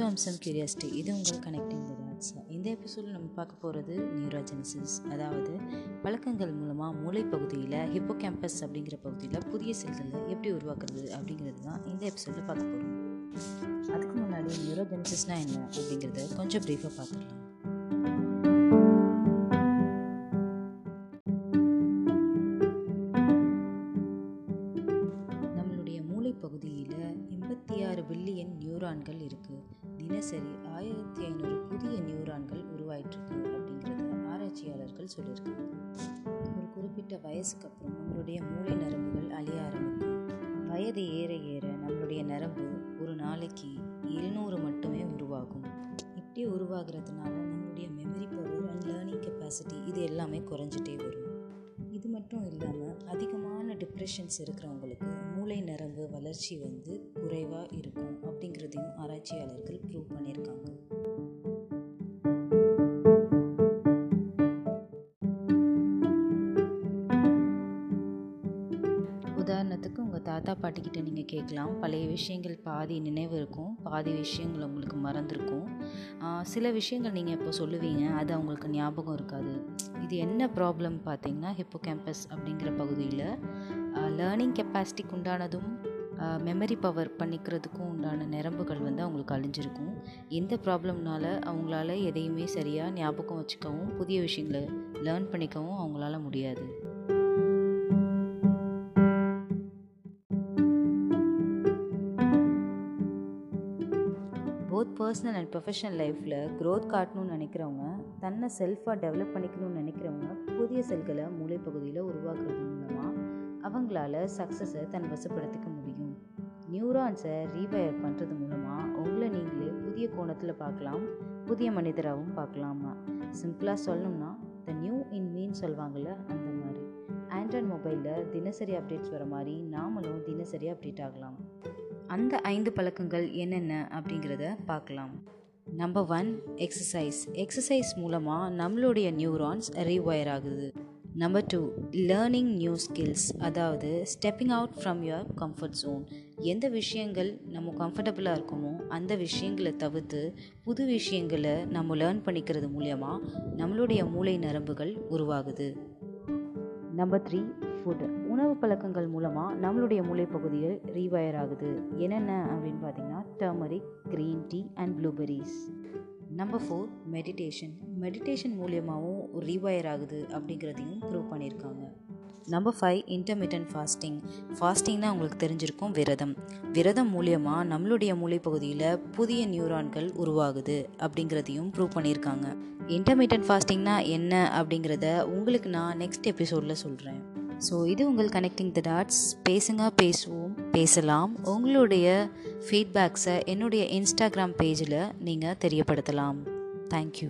To அம்சம் curiosity இது உங்கள் கனெக்டிங் தி டாட்ஸ் இந்த எபிசோடில் நம்ம பார்க்க போகிறது நியூரோஜெனிசிஸ் அதாவது பழக்கங்கள் மூலமாக மூளை பகுதியில் ஹிப்போ கேம்பஸ் அப்படிங்கிற பகுதியில் புதிய செல்களை எப்படி உருவாக்குறது அப்படிங்கிறது தான் இந்த எபிசோடில் பார்க்க போகிறோம் அதுக்கு முன்னாடி நியூரோஜெனிசிஸ்னால் என்ன அப்படிங்கிறத கொஞ்சம் ப்ரீஃபாக பார்த்துடலாம். நம்மளுடைய பகுதியில் எண்பத்தி ஆறு பில்லியன் நியூரான்கள் இருக்குது தினசரி ஆயிரத்தி ஐநூறு புதிய நியூரான்கள் உருவாயிட்டிருக்கு அப்படிங்கிறத ஆராய்ச்சியாளர்கள் சொல்லியிருக்காங்க. ஒரு குறிப்பிட்ட வயசுக்கு அப்புறம் நம்மளுடைய மூளை நரம்புகள் அழிய ஆரம்பிக்கும். வயது ஏற ஏற நம்மளுடைய நரம்பு ஒரு நாளைக்கு எழுநூறு மட்டுமே உருவாகும். இப்படி உருவாகிறதுனால நம்மளுடைய memory power and learning capacity இது எல்லாமே குறைஞ்சிட்டே வரும். இது மட்டும் இல்லாமல் அதிகமான டிப்ரெஷன்ஸ் இருக்கிறவங்களுக்கு மூளை நரம்பு வளர்ச்சி வந்து குறைவாக இருக்கும் அப்படிங்கிறதையும் ஆராய்ச்சியாளர்கள் ப்ரூவ் பண்ணியிருக்காங்க. உதாரணத்துக்கு உங்கள் தாத்தா பாட்டிக்கிட்ட நீங்கள் கேட்கலாம். பழைய விஷயங்கள் பாதி நினைவு இருக்கும் பாதி விஷயங்கள் உங்களுக்கு மறந்துருக்கும். சில விஷயங்கள் நீங்கள் இப்போ சொல்லுவீங்க அது அவங்களுக்கு ஞாபகம் இருக்காது. இது என்ன ப்ராப்ளம் பார்த்தீங்கன்னா ஹிப்போ கேம்பஸ் அப்படிங்கிற பகுதியில் லேர்னிங் கெப்பாசிட்டிக்கு உண்டானதும் மெமரி பவர் பண்ணிக்கிறதுக்கும் உண்டான நரம்புகள் வந்து அவங்களுக்கு அழிஞ்சிருக்கும். இந்த ப்ராப்ளம்னால அவங்களால எதையுமே சரியாக ஞாபகம் வச்சுக்கவும் புதிய விஷயங்களை லேர்ன் பண்ணிக்கவும் அவங்களால முடியாது. போத் பர்சனல் அண்ட் ப்ரொஃபஷனல் லைஃப்பில் க்ரோத் காட்டணும்னு நினைக்கிறவங்க தன்னை செல்ஃபாக டெவலப் பண்ணிக்கணும்னு நினைக்கிறவங்க புதிய செல்களை மூளைப்பகுதியில் உருவாக்குறது அவங்களால சக்ஸஸை தன் வசப்படுத்திக்க முடியும். நியூரான்ஸை ரீவயர் பண்ணுறது மூலமாக உங்களை நீங்களே புதிய கோணத்தில் பார்க்கலாம். புதிய மனிதராகவும் பார்க்கலாமா சிம்பிளாக சொல்லணும்னா த நியூ இன் மீன் சொல்லுவாங்கள்ல அந்த மாதிரி. ஆண்ட்ராய்ட் மொபைலில் தினசரி அப்டேட்ஸ் வர மாதிரி நாமளும் தினசரி அப்டேட் ஆகலாம். அந்த ஐந்து பழக்கங்கள் என்னென்ன அப்படிங்கிறத பார்க்கலாம். நம்பர் ஒன் எக்ஸசைஸ் எக்ஸசைஸ் மூலமாக நம்மளுடைய நியூரான்ஸ் ரீவயர் ஆகுது. Number two learning new skills அதாவது stepping out from your comfort zone எந்த விஷயங்கள் நம்ம கம்ஃபர்டபுளாக இருக்குமோ அந்த விஷயங்களை தவிர்த்து புது விஷயங்களை நம்ம லேர்ன் பண்ணிக்கிறது மூலயமா நம்மளுடைய மூளை நரம்புகள் உருவாகுது. நம்பர் த்ரீ ஃபுட் உணவு பழக்கங்கள் மூலமாக நம்மளுடைய மூளை பகுதியில் ரீவயர் ஆகுது. என்னென்ன அப்படின்னு பார்த்தீங்கன்னா turmeric green tea and blueberries number four meditation meditation மூலியமாகவும் ரீவயர் ஆகுது அப்படிங்கிறதையும் ப்ரூவ் பண்ணியிருக்காங்க. நம்பர் ஃபைவ் இன்டர்மீடியன்ட் ஃபாஸ்டிங் ஃபாஸ்டிங்னா உங்களுக்கு தெரிஞ்சிருக்கும் விரதம். விரதம் மூலியமாக நம்மளுடைய மூளைப்பகுதியில் புதிய நியூரான்கள் உருவாகுது அப்படிங்கிறதையும் ப்ரூவ் பண்ணியிருக்காங்க. இன்டர்மீடியன்ட் ஃபாஸ்டிங்னா என்ன அப்படிங்கிறத உங்களுக்கு நான் நெக்ஸ்ட் எபிசோடில் சொல்கிறேன் ஸோ இது உங்கள் கனெக்டிங் த டாட்ஸ் பேசுங்க பேசுவோம் பேசலாம். உங்களுடைய ஃபீட்பேக்ஸை என்னுடைய இன்ஸ்டாகிராம் பேஜில் நீங்கள் தெரியப்படுத்தலாம். தேங்க்யூ